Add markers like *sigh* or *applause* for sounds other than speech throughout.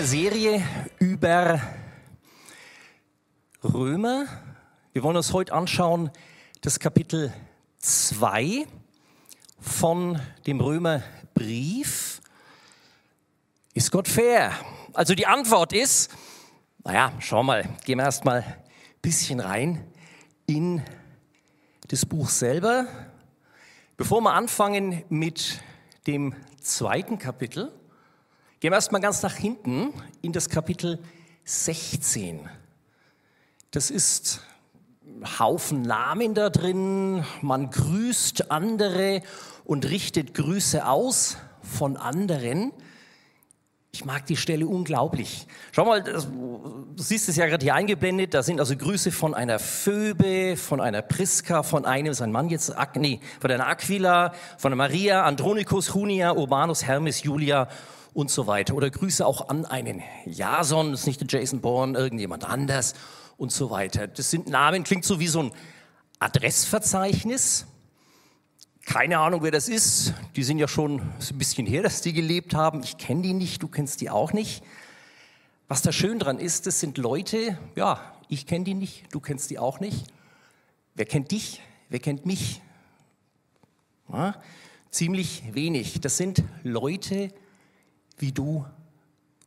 einer Serie über Römer. Wir wollen uns heute anschauen das Kapitel 2 von dem Römerbrief. Ist Gott fair? Also die Antwort ist, naja, schau mal, gehen wir erst mal ein bisschen rein in das Buch selber. Bevor wir anfangen mit dem zweiten Kapitel, Gehen wir erstmal ganz nach hinten in das Kapitel 16. Das ist Haufen Namen da drin, man grüßt andere und richtet Grüße aus von anderen. Ich mag die Stelle unglaublich. Schau mal, du siehst es ja gerade hier eingeblendet, da sind also Grüße von einer Phoebe, von einer Priska, von einem, sein Mann jetzt, nee, von einer Aquila, von einer Maria, Andronicus, Junia, Urbanus, Hermes, Julia und so weiter. Oder Grüße auch an einen Jason, das ist nicht der Jason Bourne, irgendjemand anders und so weiter. Das sind Namen, klingt so wie so ein Adressverzeichnis. Keine Ahnung, wer das ist. Die sind ja schon ein bisschen her, dass die gelebt haben. Ich kenne die nicht, du kennst die auch nicht. Was da schön dran ist, das sind Leute, ja, ich kenne die nicht, du kennst die auch nicht. Wer kennt dich? Wer kennt mich? Ja, ziemlich wenig. Das sind Leute, wie du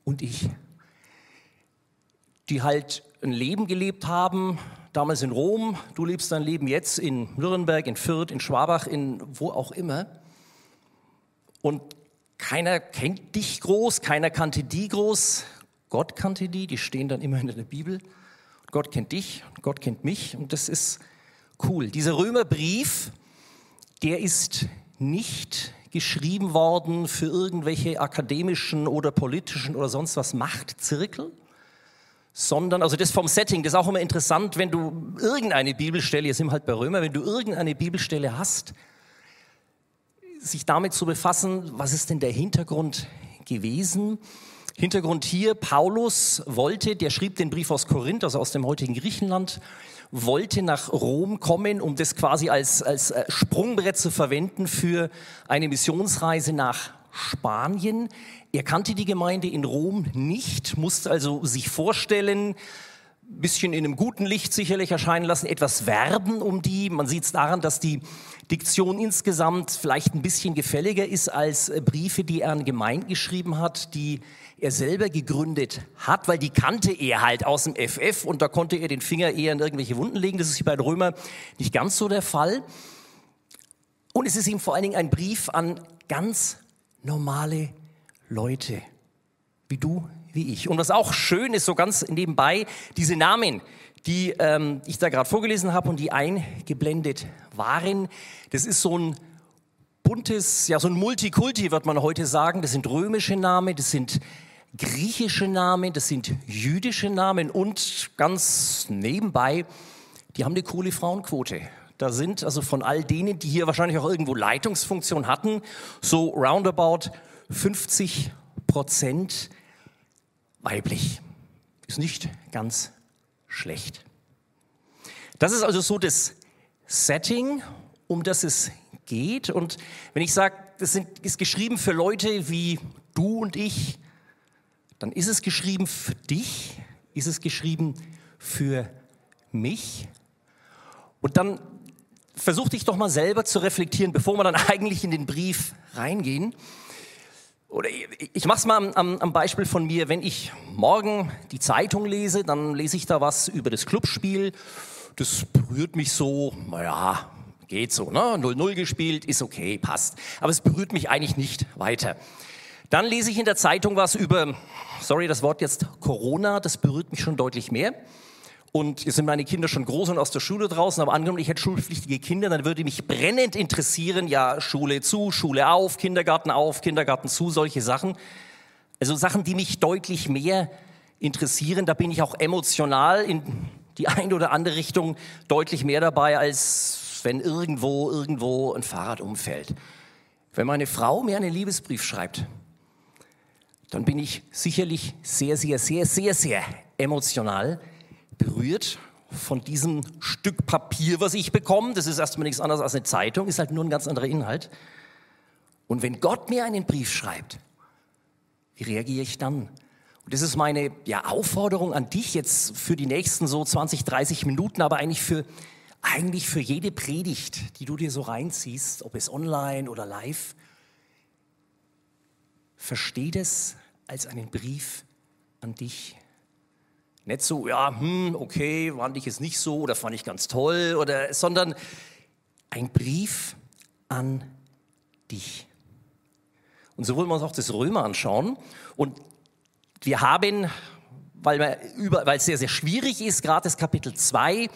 und ich, die halt ein Leben gelebt haben, damals in Rom, du lebst dein Leben jetzt in Nürnberg, in Fürth, in Schwabach, in wo auch immer. Und keiner kennt dich groß, keiner kannte die groß. Gott kannte die, die stehen dann immer in der Bibel. Gott kennt dich, Gott kennt mich und das ist cool. Dieser Römerbrief, der ist nicht geschrieben worden für irgendwelche akademischen oder politischen oder sonst was Machtzirkel, sondern, also das vom Setting, das ist auch immer interessant, wenn du irgendeine Bibelstelle, jetzt sind wir halt bei Römer, wenn du irgendeine Bibelstelle hast, sich damit zu befassen, was ist denn der Hintergrund gewesen? Hintergrund hier, Paulus wollte, der schrieb den Brief aus Korinth, also aus dem heutigen Griechenland, wollte nach Rom kommen, um das quasi als, als äh, Sprungbrett zu verwenden für eine Missionsreise nach Spanien. Er kannte die Gemeinde in Rom nicht, musste also sich vorstellen, bisschen in einem guten Licht sicherlich erscheinen lassen, etwas werben um die. Man sieht es daran, dass die Diktion insgesamt vielleicht ein bisschen gefälliger ist als äh, Briefe, die er an Gemeinden geschrieben hat, die er selber gegründet hat, weil die kannte er halt aus dem FF und da konnte er den Finger eher in irgendwelche Wunden legen. Das ist bei den Römer nicht ganz so der Fall. Und es ist ihm vor allen Dingen ein Brief an ganz normale Leute, wie du, wie ich. Und was auch schön ist, so ganz nebenbei, diese Namen, die ähm, ich da gerade vorgelesen habe und die eingeblendet waren, das ist so ein buntes, ja so ein Multikulti, wird man heute sagen. Das sind römische Namen, das sind griechische Namen, das sind jüdische Namen und ganz nebenbei, die haben eine coole Frauenquote. Da sind also von all denen, die hier wahrscheinlich auch irgendwo Leitungsfunktion hatten, so roundabout 50 Prozent weiblich. Ist nicht ganz schlecht. Das ist also so das Setting, um das es geht. Und wenn ich sage, das sind, ist geschrieben für Leute wie du und ich, dann ist es geschrieben für dich, ist es geschrieben für mich. Und dann versuch dich doch mal selber zu reflektieren, bevor wir dann *laughs* eigentlich in den Brief reingehen. Oder ich mache es mal am, am, Beispiel von mir. Wenn ich morgen die Zeitung lese, dann lese ich da was über das Clubspiel. Das berührt mich so, naja, geht so, ne? 0-0 gespielt, ist okay, passt. Aber es berührt mich eigentlich nicht weiter. Dann lese ich in der Zeitung was über, sorry, das Wort jetzt Corona, das berührt mich schon deutlich mehr. Und jetzt sind meine Kinder schon groß und aus der Schule draußen, aber angenommen, ich hätte schulpflichtige Kinder, dann würde mich brennend interessieren, ja, Schule zu, Schule auf, Kindergarten auf, Kindergarten zu, solche Sachen. Also Sachen, die mich deutlich mehr interessieren, da bin ich auch emotional in die eine oder andere Richtung deutlich mehr dabei, als wenn irgendwo, irgendwo ein Fahrrad umfällt. Wenn meine Frau mir einen Liebesbrief schreibt, dann bin ich sicherlich sehr, sehr, sehr, sehr, sehr emotional berührt von diesem Stück Papier, was ich bekomme. Das ist erstmal nichts anderes als eine Zeitung, ist halt nur ein ganz anderer Inhalt. Und wenn Gott mir einen Brief schreibt, wie reagiere ich dann? Und das ist meine ja, Aufforderung an dich jetzt für die nächsten so 20, 30 Minuten, aber eigentlich für, eigentlich für jede Predigt, die du dir so reinziehst, ob es online oder live. Versteh das als einen Brief an dich. Nicht so, ja, hm, okay, fand ich es nicht so oder fand ich ganz toll, oder, sondern ein Brief an dich. Und so wollen wir uns auch das Römer anschauen. Und wir haben, weil, es sehr, sehr schwierig ist, gerade das Kapitel 2,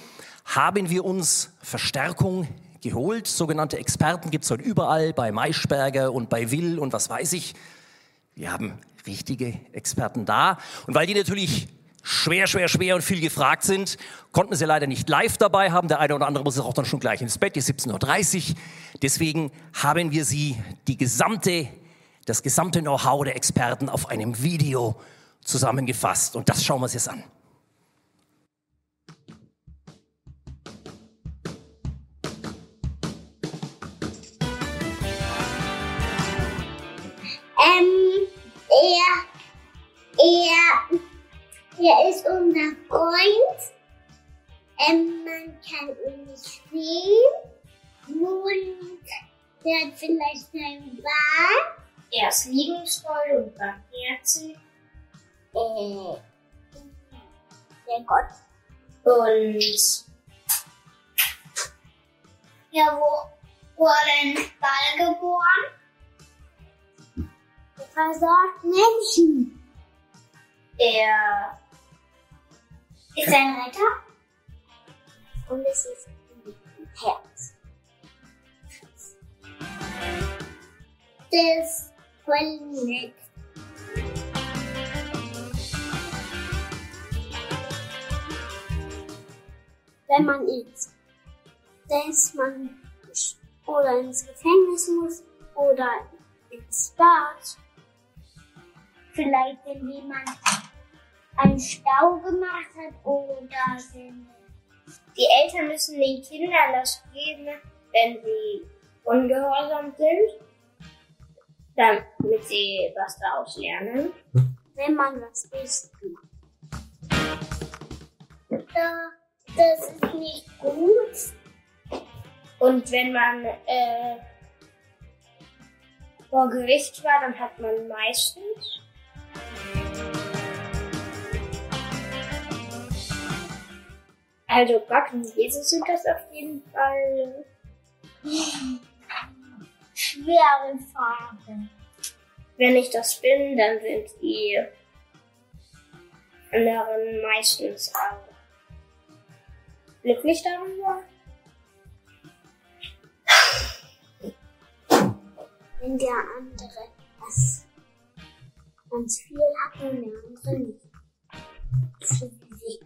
haben wir uns Verstärkung geholt. Sogenannte Experten gibt es heute überall, bei Maischberger und bei Will und was weiß ich. Wir haben richtige Experten da. Und weil die natürlich schwer, schwer, schwer und viel gefragt sind, konnten sie leider nicht live dabei haben. Der eine oder andere muss auch dann schon gleich ins Bett, die 17.30 Uhr. Deswegen haben wir sie, die gesamte, das gesamte Know-how der Experten auf einem Video zusammengefasst. Und das schauen wir uns jetzt an. Ähm, er, er, er ist unser Freund. Ähm, man kann ihn nicht sehen. Und er hat vielleicht einen Bart. Er ist liebensvoll und barmherzig Äh, der Gott. und Ja, wo wurde Ball geboren? Er versorgt Menschen. er Ist ein Retter. Und es ist ein Herz. Das ist Wenn man jetzt, dass man oder ins Gefängnis muss oder ins Bad, vielleicht wenn jemand einen Stau gemacht hat oder wenn die Eltern müssen den Kindern das geben, wenn sie ungehorsam sind, damit sie was daraus lernen. wenn man was isst. Da, das ist nicht gut. Und wenn man äh, vor Gericht war, dann hat man meistens also Gott Jesus sind das auf jeden Fall. Schwere Frage. Wenn ich das bin, dann sind die anderen meistens auch glücklich darüber. Wenn der andere was ganz viel hat und der andere nicht. So wie.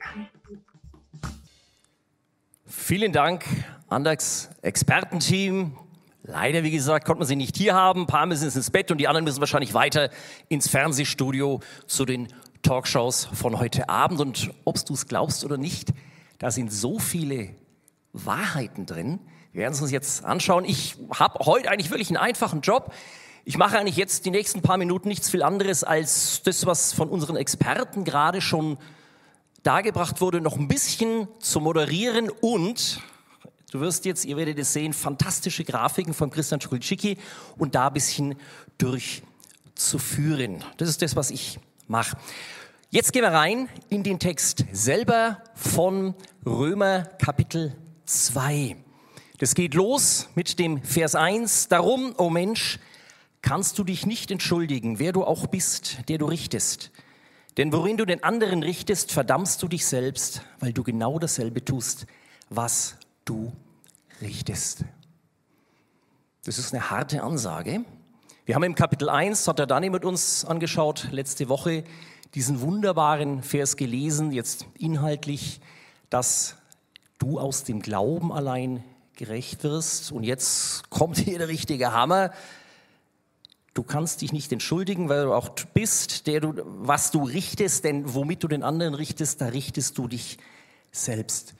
Vielen Dank an das Expertenteam. Leider, wie gesagt, konnte man sie nicht hier haben. Ein paar müssen ins Bett und die anderen müssen wahrscheinlich weiter ins Fernsehstudio zu den Talkshows von heute Abend. Und ob du es glaubst oder nicht, da sind so viele Wahrheiten drin. Wir werden es uns jetzt anschauen. Ich habe heute eigentlich wirklich einen einfachen Job. Ich mache eigentlich jetzt die nächsten paar Minuten nichts viel anderes als das, was von unseren Experten gerade schon dargebracht wurde, noch ein bisschen zu moderieren und du wirst jetzt, ihr werdet es sehen, fantastische Grafiken von Christian Schulczicki und da ein bisschen durchzuführen. Das ist das, was ich mache. Jetzt gehen wir rein in den Text selber von Römer Kapitel 2. Das geht los mit dem Vers 1. Darum, o oh Mensch, kannst du dich nicht entschuldigen, wer du auch bist, der du richtest. Denn worin du den anderen richtest, verdammst du dich selbst, weil du genau dasselbe tust, was du richtest. Das ist eine harte Ansage. Wir haben im Kapitel 1, hat der Dani mit uns angeschaut, letzte Woche, diesen wunderbaren Vers gelesen, jetzt inhaltlich, dass du aus dem Glauben allein gerecht wirst. Und jetzt kommt hier der richtige Hammer. Du kannst dich nicht entschuldigen, weil du auch bist, der du, was du richtest, denn womit du den anderen richtest, da richtest du dich selbst.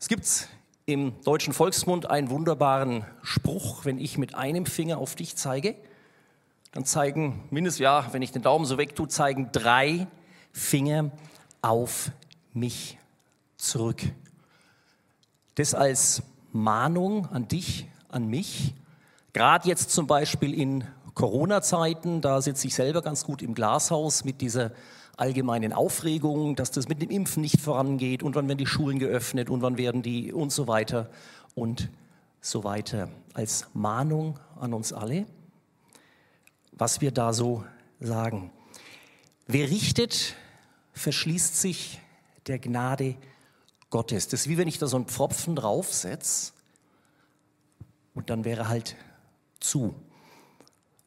Es gibt im deutschen Volksmund einen wunderbaren Spruch, wenn ich mit einem Finger auf dich zeige, dann zeigen mindestens, ja, wenn ich den Daumen so weg tue, zeigen drei Finger auf mich zurück. Das als Mahnung an dich, an mich. Gerade jetzt zum Beispiel in Corona-Zeiten, da sitze ich selber ganz gut im Glashaus mit dieser allgemeinen Aufregung, dass das mit dem Impfen nicht vorangeht und wann werden die Schulen geöffnet und wann werden die und so weiter und so weiter. Als Mahnung an uns alle, was wir da so sagen. Wer richtet, verschließt sich der Gnade Gottes. Das ist wie wenn ich da so einen Pfropfen draufsetze und dann wäre halt zu.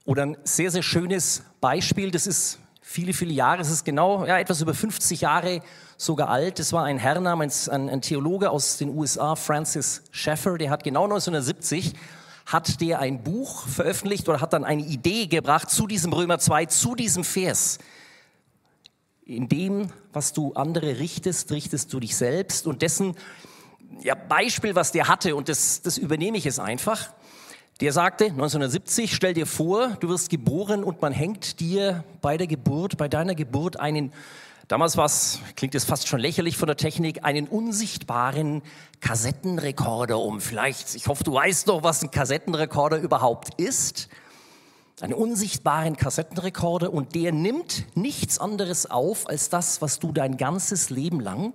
Oder ein sehr, sehr schönes Beispiel, das ist viele, viele Jahre, es ist genau ja, etwas über 50 Jahre sogar alt. Das war ein Herr namens, ein, ein Theologe aus den USA, Francis Schaeffer, der hat genau 1970 hat der ein Buch veröffentlicht oder hat dann eine Idee gebracht zu diesem Römer 2, zu diesem Vers. In dem, was du andere richtest, richtest du dich selbst. Und dessen ja, Beispiel, was der hatte, und das, das übernehme ich jetzt einfach, der sagte 1970, stell dir vor, du wirst geboren und man hängt dir bei der Geburt, bei deiner Geburt einen, damals war es, klingt es fast schon lächerlich von der Technik, einen unsichtbaren Kassettenrekorder um. Vielleicht, ich hoffe, du weißt doch, was ein Kassettenrekorder überhaupt ist. Einen unsichtbaren Kassettenrekorder und der nimmt nichts anderes auf als das, was du dein ganzes Leben lang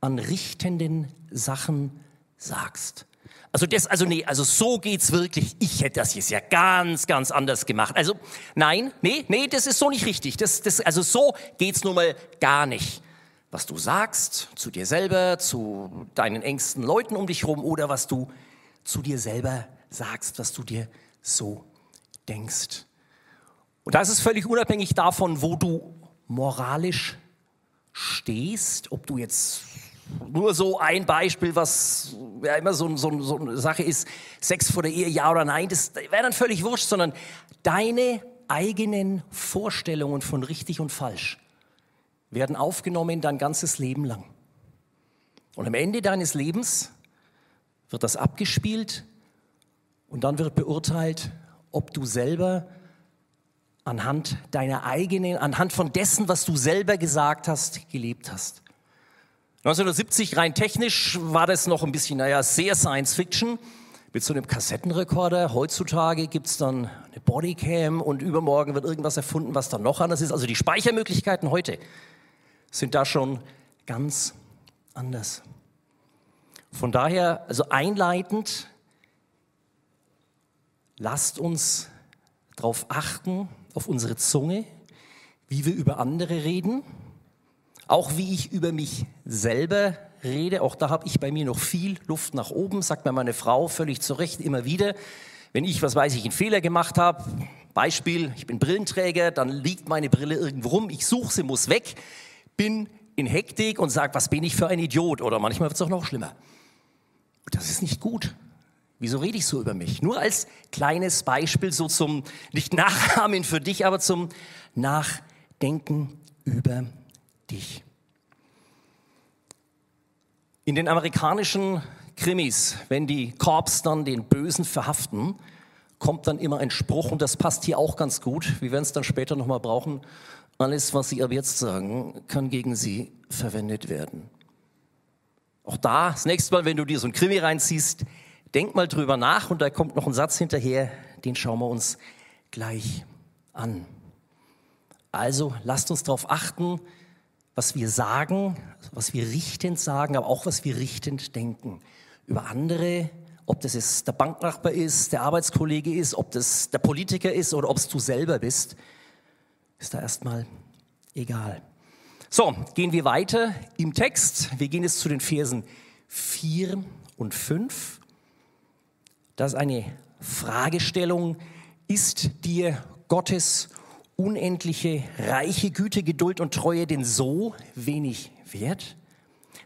an richtenden Sachen sagst. Also das, also nee, also so geht's wirklich. Ich hätte das jetzt ja ganz, ganz anders gemacht. Also nein, nee, nee, das ist so nicht richtig. Das, das, also so geht's nun mal gar nicht. Was du sagst zu dir selber, zu deinen engsten Leuten um dich herum oder was du zu dir selber sagst, was du dir so denkst. Und das ist völlig unabhängig davon, wo du moralisch stehst, ob du jetzt nur so ein Beispiel, was ja immer so, so, so eine Sache ist, Sex vor der Ehe, ja oder nein, das wäre dann völlig wurscht, sondern deine eigenen Vorstellungen von richtig und falsch werden aufgenommen dein ganzes Leben lang. Und am Ende deines Lebens wird das abgespielt und dann wird beurteilt, ob du selber anhand deiner eigenen, anhand von dessen, was du selber gesagt hast, gelebt hast. 1970 rein technisch war das noch ein bisschen, naja, sehr Science Fiction mit so einem Kassettenrekorder. Heutzutage gibt's dann eine Bodycam und übermorgen wird irgendwas erfunden, was dann noch anders ist. Also die Speichermöglichkeiten heute sind da schon ganz anders. Von daher, also einleitend, lasst uns darauf achten, auf unsere Zunge, wie wir über andere reden auch wie ich über mich selber rede, auch da habe ich bei mir noch viel Luft nach oben, sagt mir meine Frau völlig zu Recht immer wieder. Wenn ich, was weiß ich, einen Fehler gemacht habe, Beispiel, ich bin Brillenträger, dann liegt meine Brille irgendwo rum, ich suche sie, muss weg, bin in Hektik und sage, was bin ich für ein Idiot? Oder manchmal wird es auch noch schlimmer. Das ist nicht gut. Wieso rede ich so über mich? Nur als kleines Beispiel, so zum, nicht Nachahmen für dich, aber zum Nachdenken über dich. In den amerikanischen Krimis, wenn die Korps dann den Bösen verhaften, kommt dann immer ein Spruch und das passt hier auch ganz gut. Wir werden es dann später nochmal brauchen. Alles, was Sie ab jetzt sagen, kann gegen Sie verwendet werden. Auch da, das nächste Mal, wenn du dir so ein Krimi reinziehst, denk mal drüber nach und da kommt noch ein Satz hinterher, den schauen wir uns gleich an. Also lasst uns darauf achten, was wir sagen, was wir richtend sagen, aber auch was wir richtend denken. Über andere, ob das jetzt der Banknachbar ist, der Arbeitskollege ist, ob das der Politiker ist oder ob es du selber bist, ist da erstmal egal. So, gehen wir weiter im Text. Wir gehen jetzt zu den Versen 4 und 5. Das ist eine Fragestellung. Ist dir Gottes unendliche, reiche Güte, Geduld und Treue denn so wenig wert?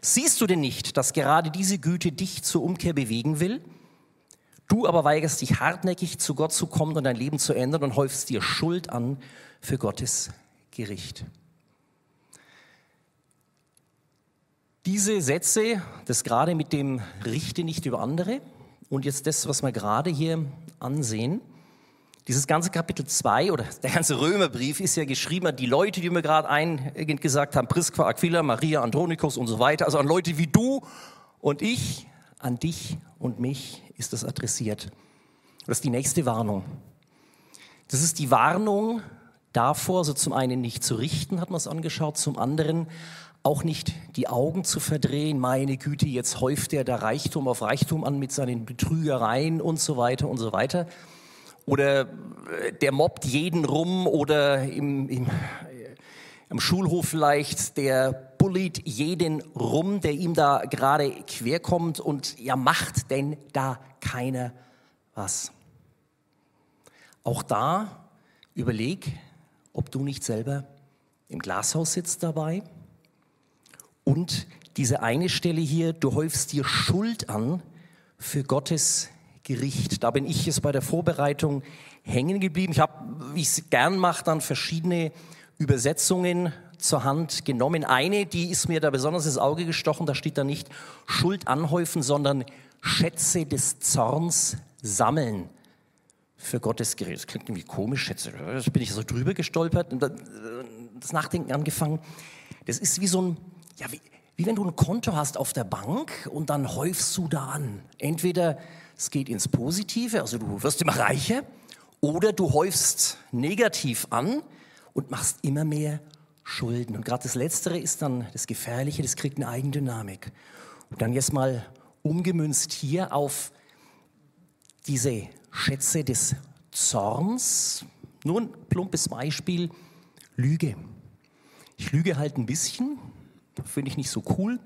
Siehst du denn nicht, dass gerade diese Güte dich zur Umkehr bewegen will? Du aber weigerst dich hartnäckig zu Gott zu kommen und dein Leben zu ändern und häufst dir Schuld an für Gottes Gericht. Diese Sätze, das gerade mit dem Richte nicht über andere und jetzt das, was wir gerade hier ansehen, Dieses ganze Kapitel 2 oder *laughs* der ganze Römerbrief ist ja geschrieben an die Leute, die mir gerade eingesagt haben, Prisca, Aquila, Maria, Andronikos und so weiter, also an Leute wie du und ich, an dich und mich ist das adressiert. Das ist die nächste Warnung. Das ist die Warnung davor, also zum einen nicht zu richten, hat man es angeschaut, zum anderen auch nicht die Augen zu verdrehen, meine Güte, jetzt häuft er da Reichtum auf Reichtum an mit seinen Betrügereien und so weiter und so weiter. Oder äh, der mobbt jeden rum oder im, im, im Schulhof vielleicht, der bullied jeden rum, der ihm da gerade querkommt und ja, macht denn da keiner was? Auch da überleg, ob du nicht selber im Glashaus sitzt dabei und diese eine Stelle hier, du häufst dir Schuld an für Gottes Gericht. Da bin ich jetzt bei der Vorbereitung hängen geblieben. Ich habe, wie ich es gern mache, dann verschiedene Übersetzungen zur Hand genommen. Eine, die ist mir da besonders ins Auge gestochen, da steht da nicht Schuld anhäufen, sondern Schätze des Zorns sammeln für Gottes Gericht. Das klingt irgendwie komisch, Schätze. Da bin ich so drüber gestolpert und das Nachdenken angefangen. Das ist wie so ein, ja, wie, wie wenn du ein Konto hast auf der Bank und dann häufst du da an. Entweder es geht ins Positive, also du wirst immer reicher, oder du häufst negativ an und machst immer mehr Schulden. Und gerade das Letztere ist dann das Gefährliche, das kriegt eine Eigendynamik. Und dann jetzt mal umgemünzt hier auf diese Schätze des Zorns. Nur ein plumpes Beispiel, Lüge. Ich lüge halt ein bisschen, finde ich nicht so cool.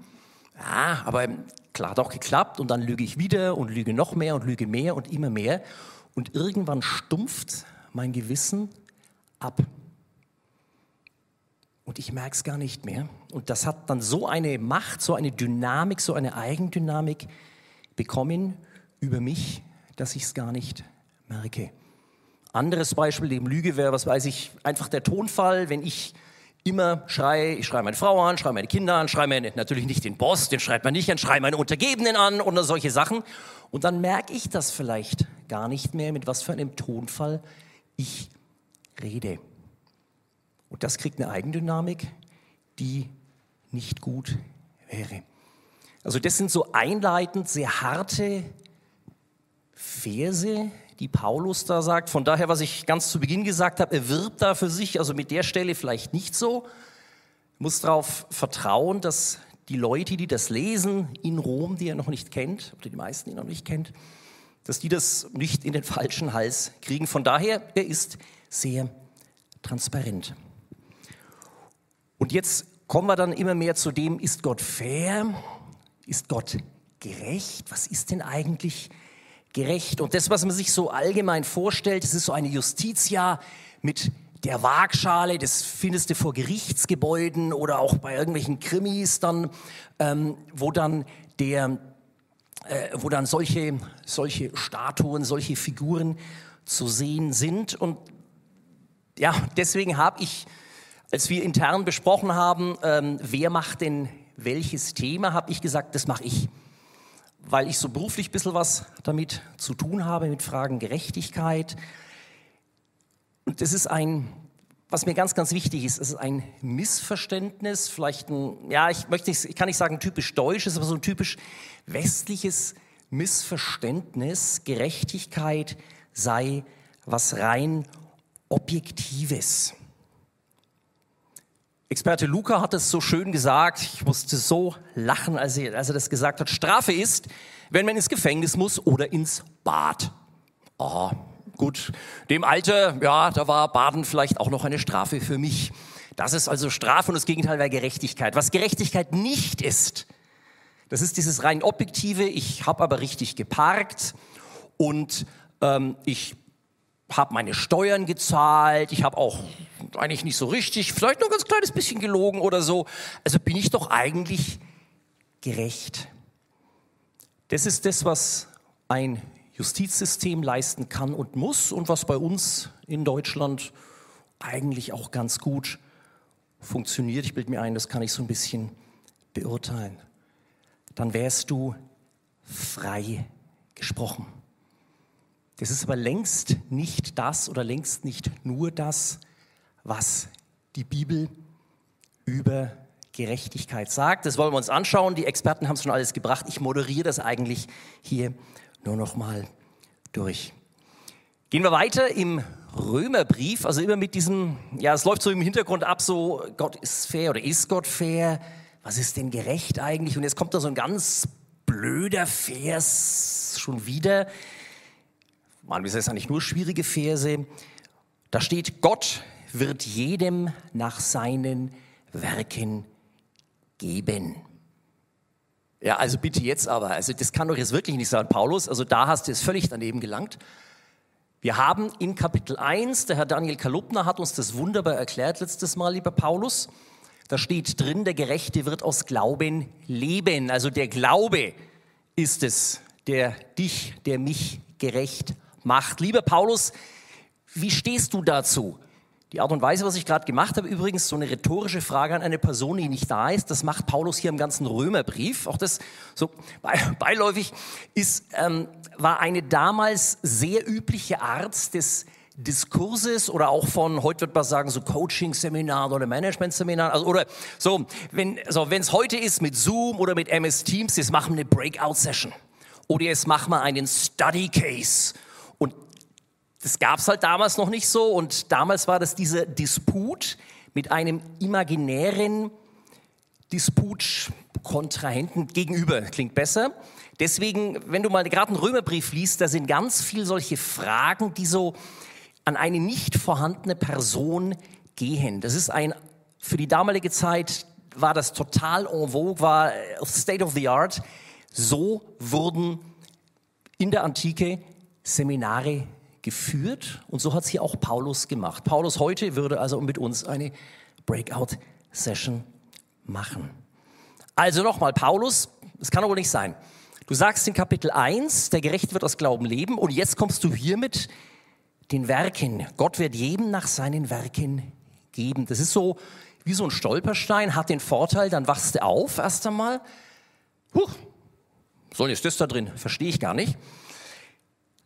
Ja, aber klar, hat auch geklappt und dann lüge ich wieder und lüge noch mehr und lüge mehr und immer mehr. Und irgendwann stumpft mein Gewissen ab. Und ich merke es gar nicht mehr. Und das hat dann so eine Macht, so eine Dynamik, so eine Eigendynamik bekommen über mich, dass ich es gar nicht merke. Anderes Beispiel dem Lüge wäre, was weiß ich, einfach der Tonfall, wenn ich immer schreie, ich schreie meine Frau an, schreie meine Kinder an, schreie meine, natürlich nicht den Boss, den schreibt man nicht an, schreie meine Untergebenen an oder solche Sachen. Und dann merke ich das vielleicht gar nicht mehr, mit was für einem Tonfall ich rede. Und das kriegt eine Eigendynamik, die nicht gut wäre. Also das sind so einleitend sehr harte Verse, die Paulus da sagt. Von daher, was ich ganz zu Beginn gesagt habe, er wirbt da für sich, also mit der Stelle vielleicht nicht so, muss darauf vertrauen, dass die Leute, die das lesen in Rom, die er noch nicht kennt, oder die meisten, die er noch nicht kennt, dass die das nicht in den falschen Hals kriegen. Von daher, er ist sehr transparent. Und jetzt kommen wir dann immer mehr zu dem, ist Gott fair? Ist Gott gerecht? Was ist denn eigentlich gerecht. Und das, was man sich so allgemein vorstellt, das ist so eine Justitia mit der Waagschale, das findest du vor Gerichtsgebäuden oder auch bei irgendwelchen Krimis dann, ähm, wo dann der, äh, wo dann solche, solche Statuen, solche Figuren zu sehen sind. Und ja, deswegen habe ich, als wir intern besprochen haben, ähm, wer macht denn welches Thema, habe ich gesagt, das mache ich weil ich so beruflich ein bisschen was damit zu tun habe, mit Fragen Gerechtigkeit. Und das ist ein, was mir ganz, ganz wichtig ist, es ist ein Missverständnis, vielleicht ein, ja, ich möchte ich kann nicht sagen typisch deutsches, aber so ein typisch westliches Missverständnis, Gerechtigkeit sei was rein Objektives. Experte Luca hat es so schön gesagt, ich musste so lachen, als er, als er das gesagt hat. Strafe ist, wenn man ins Gefängnis muss oder ins Bad. Oh, gut, dem Alter, ja, da war Baden vielleicht auch noch eine Strafe für mich. Das ist also Strafe und das Gegenteil wäre Gerechtigkeit. Was Gerechtigkeit nicht ist, das ist dieses rein objektive, ich habe aber richtig geparkt und ähm, ich habe meine Steuern gezahlt, ich habe auch eigentlich nicht so richtig, vielleicht noch ein ganz kleines bisschen gelogen oder so. Also bin ich doch eigentlich gerecht. Das ist das, was ein Justizsystem leisten kann und muss und was bei uns in Deutschland eigentlich auch ganz gut funktioniert. Ich bilde mir ein, das kann ich so ein bisschen beurteilen. Dann wärst du frei gesprochen. Das ist aber längst nicht das oder längst nicht nur das, was die Bibel über Gerechtigkeit sagt. Das wollen wir uns anschauen. Die Experten haben es schon alles gebracht. Ich moderiere das eigentlich hier nur noch mal durch. Gehen wir weiter im Römerbrief, also immer mit diesem, ja, es läuft so im Hintergrund ab, so Gott ist fair oder ist Gott fair? Was ist denn gerecht eigentlich? Und jetzt kommt da so ein ganz blöder Vers schon wieder. Man, wie ist eigentlich nur schwierige Verse. Da steht, Gott wird jedem nach seinen Werken geben. Ja, also bitte jetzt aber, also das kann doch jetzt wirklich nicht sein, Paulus, also da hast du es völlig daneben gelangt. Wir haben in Kapitel 1, der Herr Daniel Kalupner hat uns das wunderbar erklärt letztes Mal, lieber Paulus, da steht drin, der Gerechte wird aus Glauben leben. Also der Glaube ist es, der dich, der mich gerecht macht. Lieber Paulus, wie stehst du dazu? Die Art und Weise, was ich gerade gemacht habe, übrigens so eine rhetorische Frage an eine Person, die nicht da ist, das macht Paulus hier im ganzen Römerbrief. Auch das so *laughs* beiläufig ist, ähm, war eine damals sehr übliche Art des Diskurses oder auch von, heute wird man sagen, so Coaching-Seminaren oder Management-Seminaren, also, oder so, wenn so, es heute ist mit Zoom oder mit MS Teams, jetzt machen wir eine Breakout-Session. Oder jetzt machen wir einen Study-Case das gab es halt damals noch nicht so und damals war das dieser Disput mit einem imaginären Disputkontrahenten gegenüber. Klingt besser. Deswegen, wenn du mal gerade einen Römerbrief liest, da sind ganz viel solche Fragen, die so an eine nicht vorhandene Person gehen. Das ist ein, für die damalige Zeit war das total en vogue, war State of the Art. So wurden in der Antike Seminare geführt und so hat es hier auch Paulus gemacht. Paulus heute würde also mit uns eine Breakout-Session machen. Also nochmal, Paulus, es kann aber nicht sein. Du sagst in Kapitel 1, der Gerechte wird aus Glauben leben und jetzt kommst du hier mit den Werken. Gott wird jedem nach seinen Werken geben. Das ist so wie so ein Stolperstein, hat den Vorteil, dann wachst du auf erst einmal. Huch, soll jetzt das da drin? Verstehe ich gar nicht.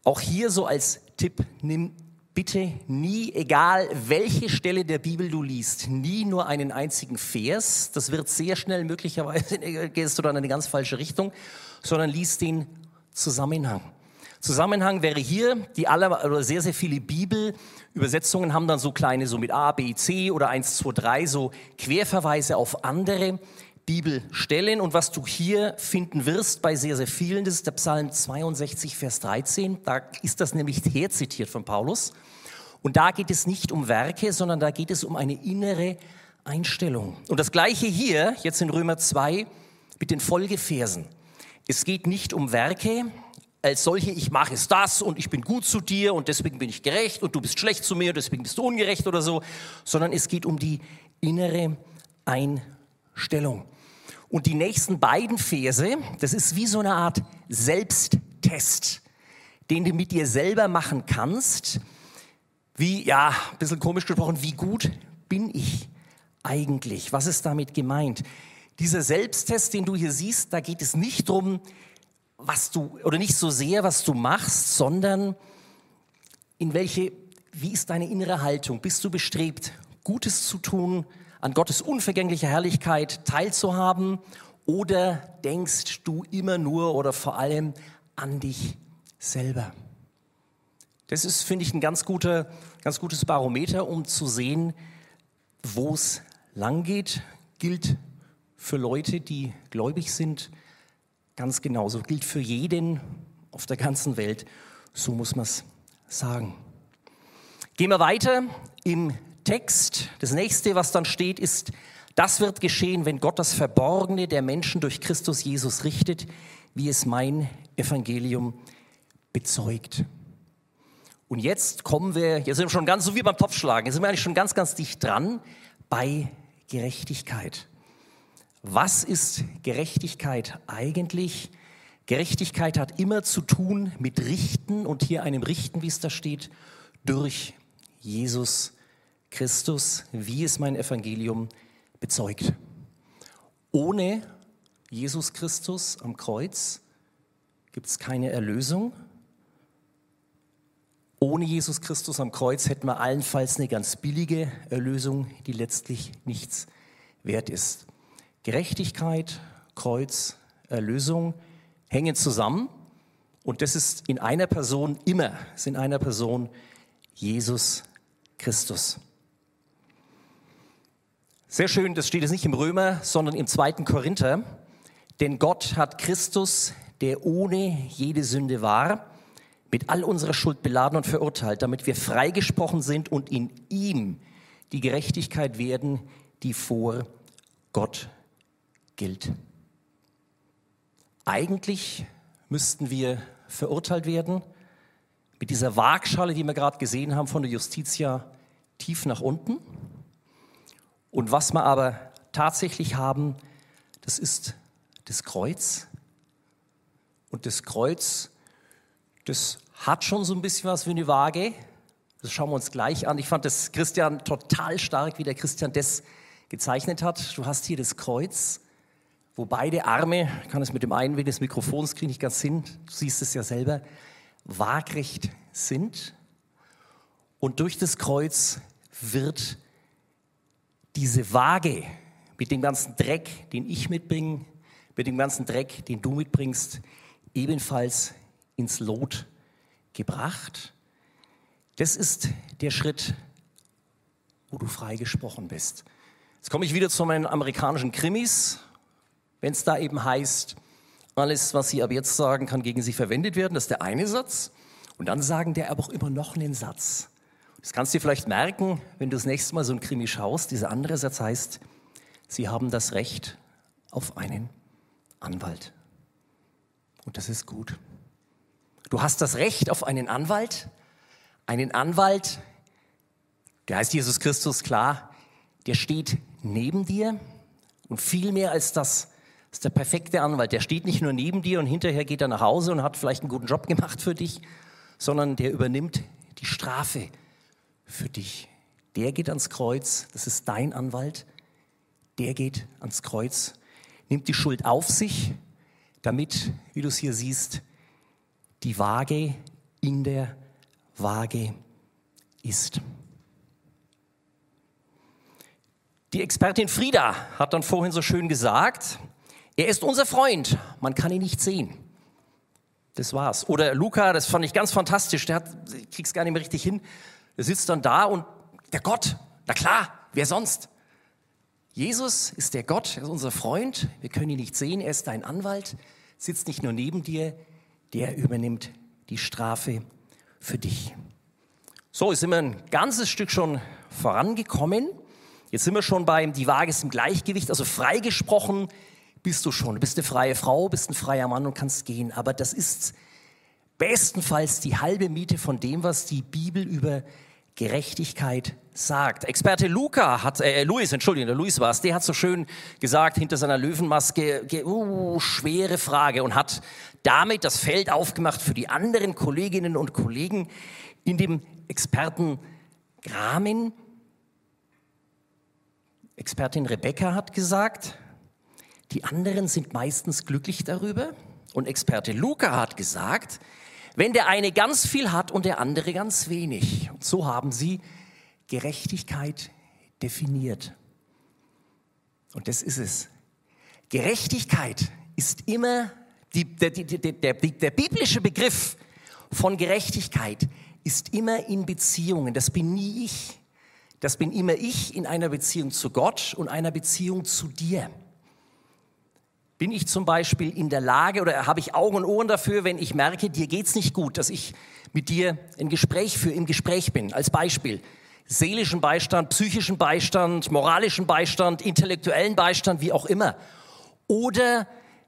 Auch hier so als Tipp, nimm bitte nie, egal welche Stelle der Bibel du liest, nie nur einen einzigen Vers. Das wird sehr schnell möglicherweise, gehst du dann in eine ganz falsche Richtung, sondern lies den Zusammenhang. Zusammenhang wäre hier, die aller, oder sehr, sehr viele Bibelübersetzungen haben dann so kleine, so mit A, B, C oder 1, 2, 3, so Querverweise auf andere Bibelstellen. Und was du hier finden wirst bei sehr, sehr vielen, das ist der Psalm 62, Vers 13. Da ist das nämlich herzitiert von Paulus. Und da geht es nicht um Werke, sondern da geht es um eine innere Einstellung. Und das gleiche hier, jetzt in Römer 2, mit den Folgeversen. Es geht nicht um Werke, als solche, ich mache es das und ich bin gut zu dir und deswegen bin ich gerecht und du bist schlecht zu mir und deswegen bist du ungerecht oder so, sondern es geht um die innere Einstellung. Und die nächsten beiden Verse, das ist wie so eine Art Selbsttest, den du mit dir selber machen kannst. Wie, ja, ein bisschen komisch gesprochen, wie gut bin ich eigentlich? Was ist damit gemeint? Dieser Selbsttest, den du hier siehst, da geht es nicht darum, was du, oder nicht so sehr, was du machst, sondern in welche, wie ist deine innere Haltung? Bist du bestrebt, Gutes zu tun, an Gottes unvergänglicher Herrlichkeit teilzuhaben oder denkst du immer nur oder vor allem an dich selber? Das ist, finde ich, ein ganz, guter, ganz gutes Barometer, um zu sehen, wo es lang geht. Gilt für Leute, die gläubig sind, ganz genauso. Gilt für jeden auf der ganzen Welt. So muss man es sagen. Gehen wir weiter im Text. Das nächste, was dann steht, ist, das wird geschehen, wenn Gott das Verborgene der Menschen durch Christus Jesus richtet, wie es mein Evangelium bezeugt. Und jetzt kommen wir, jetzt sind wir schon ganz so wie beim Topfschlagen, jetzt sind wir eigentlich schon ganz, ganz dicht dran bei Gerechtigkeit. Was ist Gerechtigkeit eigentlich? Gerechtigkeit hat immer zu tun mit Richten und hier einem Richten, wie es da steht, durch Jesus Christus, wie es mein Evangelium bezeugt. Ohne Jesus Christus am Kreuz gibt es keine Erlösung. Ohne Jesus Christus am Kreuz hätten wir allenfalls eine ganz billige Erlösung, die letztlich nichts wert ist. Gerechtigkeit, Kreuz, Erlösung hängen zusammen und das ist in einer Person immer, ist in einer Person Jesus Christus. Sehr schön, das steht jetzt nicht im Römer, sondern im zweiten Korinther. Denn Gott hat Christus, der ohne jede Sünde war, mit all unserer Schuld beladen und verurteilt, damit wir freigesprochen sind und in ihm die Gerechtigkeit werden, die vor Gott gilt. Eigentlich müssten wir verurteilt werden, mit dieser Waagschale, die wir gerade gesehen haben von der Justitia, tief nach unten. Und was wir aber tatsächlich haben, das ist das Kreuz. Und das Kreuz das hat schon so ein bisschen was wie eine Waage. Das schauen wir uns gleich an. Ich fand das Christian total stark, wie der Christian das gezeichnet hat. Du hast hier das Kreuz, wo beide Arme, ich kann es mit dem einen wegen des Mikrofons kriege nicht ganz hin, du siehst es ja selber, waagrecht sind. Und durch das Kreuz wird diese Waage mit dem ganzen Dreck, den ich mitbringe, mit dem ganzen Dreck, den du mitbringst, ebenfalls ins Lot gebracht. Das ist der Schritt, wo du freigesprochen bist. Jetzt komme ich wieder zu meinen amerikanischen Krimis, wenn es da eben heißt, alles, was Sie ab jetzt sagen, kann gegen Sie verwendet werden. Das ist der eine Satz. Und dann sagen der aber auch immer noch einen Satz. Das kannst du dir vielleicht merken, wenn du das nächste Mal so ein Krimi schaust. Dieser andere Satz heißt, Sie haben das Recht auf einen Anwalt. Und das ist gut. Du hast das Recht auf einen Anwalt, einen Anwalt, der heißt Jesus Christus, klar, der steht neben dir und viel mehr als das ist der perfekte Anwalt. Der steht nicht nur neben dir und hinterher geht er nach Hause und hat vielleicht einen guten Job gemacht für dich, sondern der übernimmt die Strafe für dich. Der geht ans Kreuz, das ist dein Anwalt. Der geht ans Kreuz, nimmt die Schuld auf sich, damit, wie du es hier siehst, die Waage in der Waage ist. Die Expertin Frieda hat dann vorhin so schön gesagt, er ist unser Freund, man kann ihn nicht sehen. Das war's. Oder Luca, das fand ich ganz fantastisch, der hat, ich krieg's gar nicht mehr richtig hin, der sitzt dann da und der Gott, na klar, wer sonst? Jesus ist der Gott, er ist unser Freund, wir können ihn nicht sehen, er ist dein Anwalt, sitzt nicht nur neben dir, der übernimmt die Strafe für dich. So, jetzt sind wir ein ganzes Stück schon vorangekommen. Jetzt sind wir schon beim, die Waage ist im Gleichgewicht, also freigesprochen bist du schon. Du bist eine freie Frau, bist ein freier Mann und kannst gehen. Aber das ist bestenfalls die halbe Miete von dem, was die Bibel über Gerechtigkeit sagt. Experte Luca hat, äh, Luis, Entschuldigung, der Luis war es, der hat so schön gesagt hinter seiner Löwenmaske, uh, schwere Frage und hat damit das Feld aufgemacht für die anderen Kolleginnen und Kollegen in dem Expertenrahmen. Expertin Rebecca hat gesagt, die anderen sind meistens glücklich darüber. Und Experte Luca hat gesagt, wenn der eine ganz viel hat und der andere ganz wenig. Und so haben sie Gerechtigkeit definiert. Und das ist es. Gerechtigkeit ist immer, die, der, die, der, der biblische Begriff von Gerechtigkeit ist immer in Beziehungen. Das bin nie ich. Das bin immer ich in einer Beziehung zu Gott und einer Beziehung zu dir. Bin ich zum Beispiel in der Lage oder habe ich Augen und Ohren dafür, wenn ich merke, dir geht's nicht gut, dass ich mit dir ein Gespräch für im Gespräch bin? Als Beispiel seelischen Beistand, psychischen Beistand, moralischen Beistand, intellektuellen Beistand, wie auch immer. Oder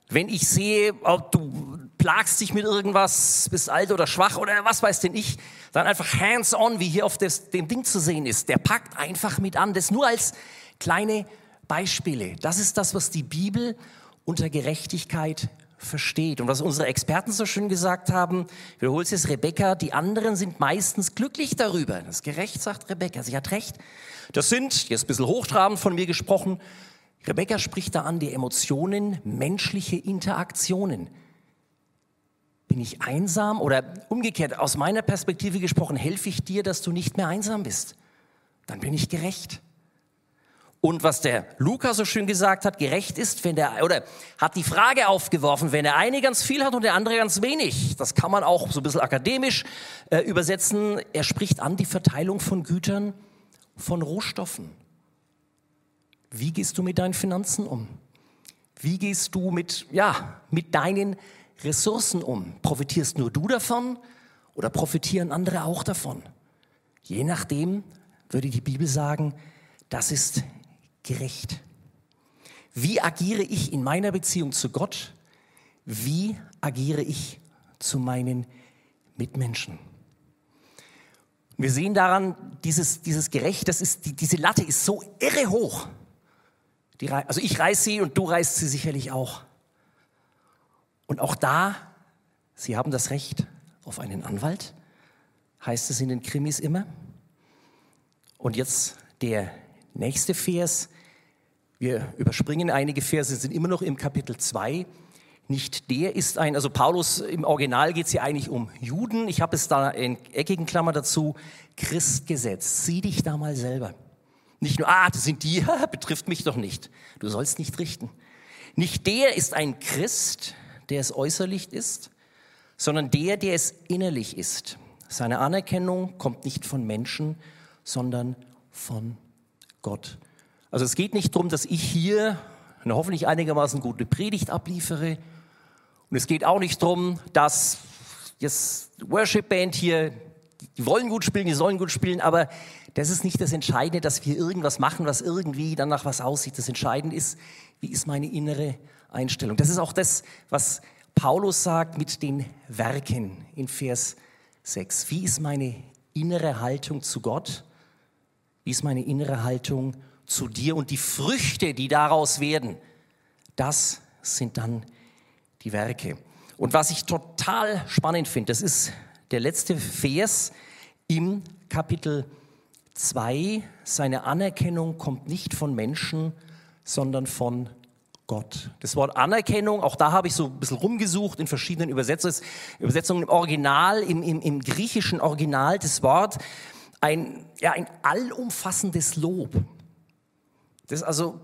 wenn ich sehe, du plagst dich mit irgendwas, bist alt oder schwach oder was weiß denn ich, dann einfach hands-on, wie hier auf das, dem Ding zu sehen ist. Der packt einfach mit an. Das nur als kleine Beispiele. Das ist das, was die Bibel unter Gerechtigkeit versteht. Und was unsere Experten so schön gesagt haben, ich wiederhole es jetzt, Rebecca, die anderen sind meistens glücklich darüber. Das ist gerecht, sagt Rebecca. Sie hat recht. Das sind, jetzt ein bisschen hochtrabend von mir gesprochen, Rebecca spricht da an die Emotionen, menschliche Interaktionen. Bin ich einsam? Oder umgekehrt, aus meiner Perspektive gesprochen, helfe ich dir, dass du nicht mehr einsam bist? Dann bin ich gerecht. Und was der Lukas so schön gesagt hat, gerecht ist, wenn der, oder hat die Frage aufgeworfen, wenn der eine ganz viel hat und der andere ganz wenig. Das kann man auch so ein bisschen akademisch äh, übersetzen. Er spricht an die Verteilung von Gütern, von Rohstoffen. Wie gehst du mit deinen Finanzen um? Wie gehst du mit, ja, mit deinen Ressourcen um? Profitierst nur du davon oder profitieren andere auch davon? Je nachdem würde die Bibel sagen, das ist gerecht. Wie agiere ich in meiner Beziehung zu Gott? Wie agiere ich zu meinen Mitmenschen? Wir sehen daran, dieses, dieses Gerecht, das ist, die, diese Latte ist so irre hoch. Die, also ich reiß sie und du reißt sie sicherlich auch. Und auch da, Sie haben das Recht auf einen Anwalt, heißt es in den Krimis immer. Und jetzt der nächste Vers. Wir überspringen einige Verse, sind immer noch im Kapitel 2. Nicht der ist ein, also Paulus im Original geht es hier eigentlich um Juden. Ich habe es da in eckigen Klammer dazu, Christgesetz. Sieh dich da mal selber. Nicht nur, ah, das sind die, *laughs* betrifft mich doch nicht. Du sollst nicht richten. Nicht der ist ein Christ, der es äußerlich ist, sondern der, der es innerlich ist. Seine Anerkennung kommt nicht von Menschen, sondern von Gott. Also es geht nicht darum, dass ich hier eine hoffentlich einigermaßen gute Predigt abliefere. Und es geht auch nicht darum, dass jetzt Worship Band hier, die wollen gut spielen, die sollen gut spielen, aber das ist nicht das Entscheidende, dass wir irgendwas machen, was irgendwie dann nach was aussieht. Das Entscheidende ist, wie ist meine innere Einstellung. Das ist auch das, was Paulus sagt mit den Werken in Vers 6. Wie ist meine innere Haltung zu Gott? Wie ist meine innere Haltung zu dir? Und die Früchte, die daraus werden, das sind dann die Werke. Und was ich total spannend finde, das ist der letzte Vers im Kapitel 2. Seine Anerkennung kommt nicht von Menschen, sondern von Gott. Das Wort Anerkennung, auch da habe ich so ein bisschen rumgesucht in verschiedenen Übersetzungen, Übersetzungen im Original, im, im, im griechischen Original, das Wort ein, ja, ein allumfassendes Lob. Das also,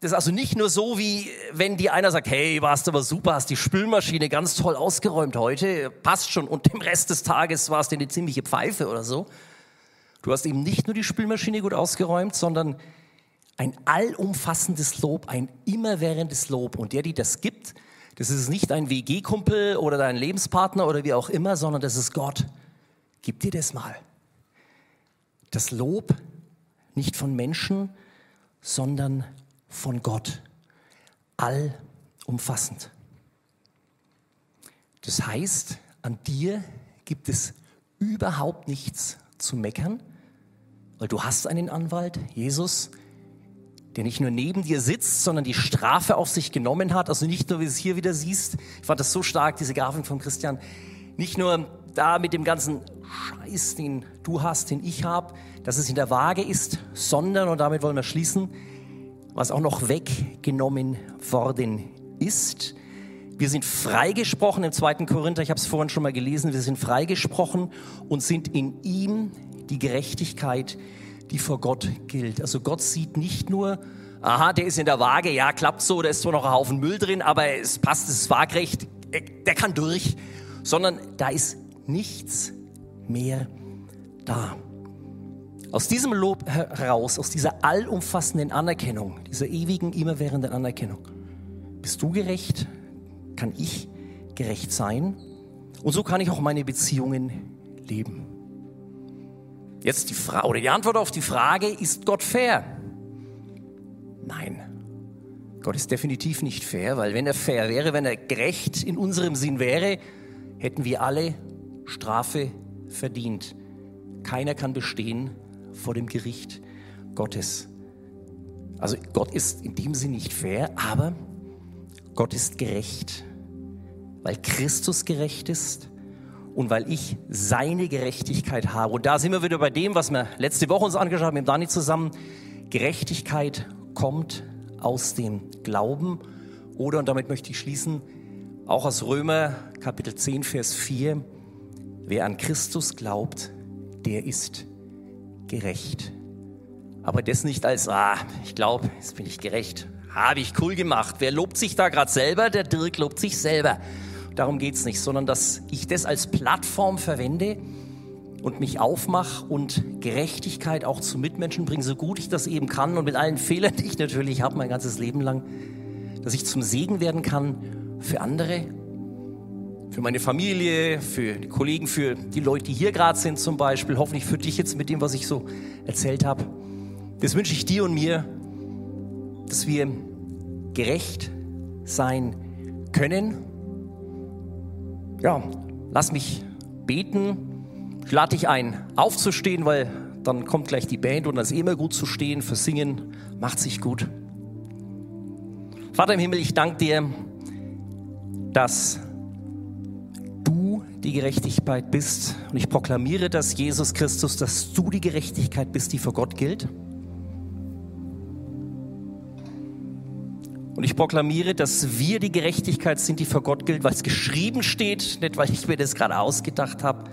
das ist also nicht nur so, wie wenn dir einer sagt, hey, warst aber super, hast die Spülmaschine ganz toll ausgeräumt heute, passt schon und dem Rest des Tages war es dir eine ziemliche Pfeife oder so. Du hast eben nicht nur die Spülmaschine gut ausgeräumt, sondern ein allumfassendes Lob, ein immerwährendes Lob. Und der, die das gibt, das ist nicht ein WG-Kumpel oder dein Lebenspartner oder wie auch immer, sondern das ist Gott. Gib dir das mal. Das Lob nicht von Menschen, sondern von Gott. Allumfassend. Das heißt, an dir gibt es überhaupt nichts zu meckern, weil du hast einen Anwalt, Jesus, der nicht nur neben dir sitzt, sondern die Strafe auf sich genommen hat. Also nicht nur, wie du es hier wieder siehst, ich fand das so stark, diese Grafik von Christian, nicht nur da mit dem ganzen Scheiß, den du hast, den ich habe, dass es in der Waage ist, sondern, und damit wollen wir schließen, was auch noch weggenommen worden ist. Wir sind freigesprochen im zweiten Korinther, ich habe es vorhin schon mal gelesen, wir sind freigesprochen und sind in ihm die Gerechtigkeit, die vor Gott gilt. Also Gott sieht nicht nur, aha, der ist in der Waage, ja, klappt so, da ist zwar noch ein Haufen Müll drin, aber es passt, es ist waagrecht, der kann durch, sondern da ist nichts mehr da. Aus diesem Lob heraus, aus dieser allumfassenden Anerkennung, dieser ewigen, immerwährenden Anerkennung, bist du gerecht, kann ich gerecht sein und so kann ich auch meine Beziehungen leben. Jetzt die Frage oder die Antwort auf die Frage, ist Gott fair? Nein. Gott ist definitiv nicht fair, weil wenn er fair wäre, wenn er gerecht in unserem Sinn wäre, hätten wir alle Strafe verdient. Keiner kann bestehen vor dem Gericht Gottes. Also Gott ist in dem Sinn nicht fair, aber Gott ist gerecht, weil Christus gerecht ist und weil ich seine Gerechtigkeit habe. Und da sind wir wieder bei dem, was wir letzte Woche uns angeschaut haben mit Dani zusammen. Gerechtigkeit kommt aus dem Glauben oder, und damit möchte ich schließen, Auch aus Römer Kapitel 10, Vers 4. Wer an Christus glaubt, der ist gerecht. Aber das nicht als, ah, ich glaube, jetzt bin ich gerecht. Habe ich cool gemacht. Wer lobt sich da gerade selber? Der Dirk lobt sich selber. Darum geht es nicht, sondern dass ich das als Plattform verwende und mich aufmache und Gerechtigkeit auch zu Mitmenschen bringe, so gut ich das eben kann und mit allen Fehlern, die ich natürlich habe, mein ganzes Leben lang, dass ich zum Segen werden kann für andere, für meine Familie, für die Kollegen, für die Leute, die hier gerade sind zum Beispiel, hoffentlich für dich jetzt mit dem, was ich so erzählt habe. Das wünsche ich dir und mir, dass wir gerecht sein können. Ja, lass mich beten. Ich lade dich ein, aufzustehen, weil dann kommt gleich die Band und es ist immer gut zu stehen, für Singen macht sich gut. Vater im Himmel, ich danke dir, dass die Gerechtigkeit bist. Und ich proklamiere das, Jesus Christus, dass du die Gerechtigkeit bist, die vor Gott gilt. Und ich proklamiere, dass wir die Gerechtigkeit sind, die vor Gott gilt, weil es geschrieben steht, nicht weil ich mir das gerade ausgedacht habe.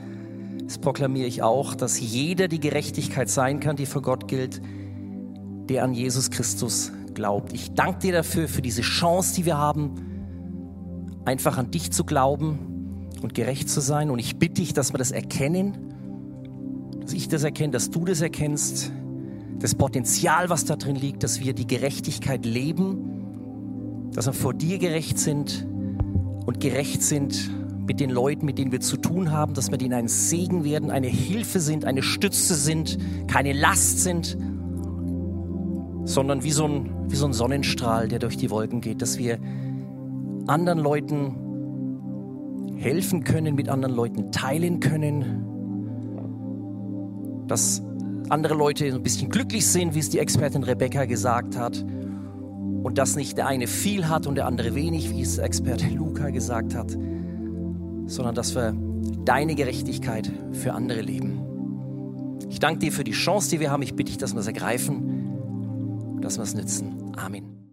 Das proklamiere ich auch, dass jeder die Gerechtigkeit sein kann, die vor Gott gilt, der an Jesus Christus glaubt. Ich danke dir dafür, für diese Chance, die wir haben, einfach an dich zu glauben und gerecht zu sein. Und ich bitte dich, dass wir das erkennen, dass ich das erkenne, dass du das erkennst, das Potenzial, was da drin liegt, dass wir die Gerechtigkeit leben dass wir vor dir gerecht sind und gerecht sind mit den Leuten, mit denen wir zu tun haben, dass wir denen ein Segen werden, eine Hilfe sind, eine Stütze sind, keine Last sind, sondern wie so ein, wie so ein Sonnenstrahl, der durch die Wolken geht, dass wir anderen Leuten helfen können, mit anderen Leuten teilen können, dass andere Leute ein bisschen glücklich sind, wie es die Expertin Rebecca gesagt hat, und dass nicht der eine viel hat und der andere wenig, wie es Experte Luca gesagt hat, sondern dass wir deine Gerechtigkeit für andere leben. Ich danke dir für die Chance, die wir haben. Ich bitte dich, dass wir es ergreifen, dass wir es nützen. Amen.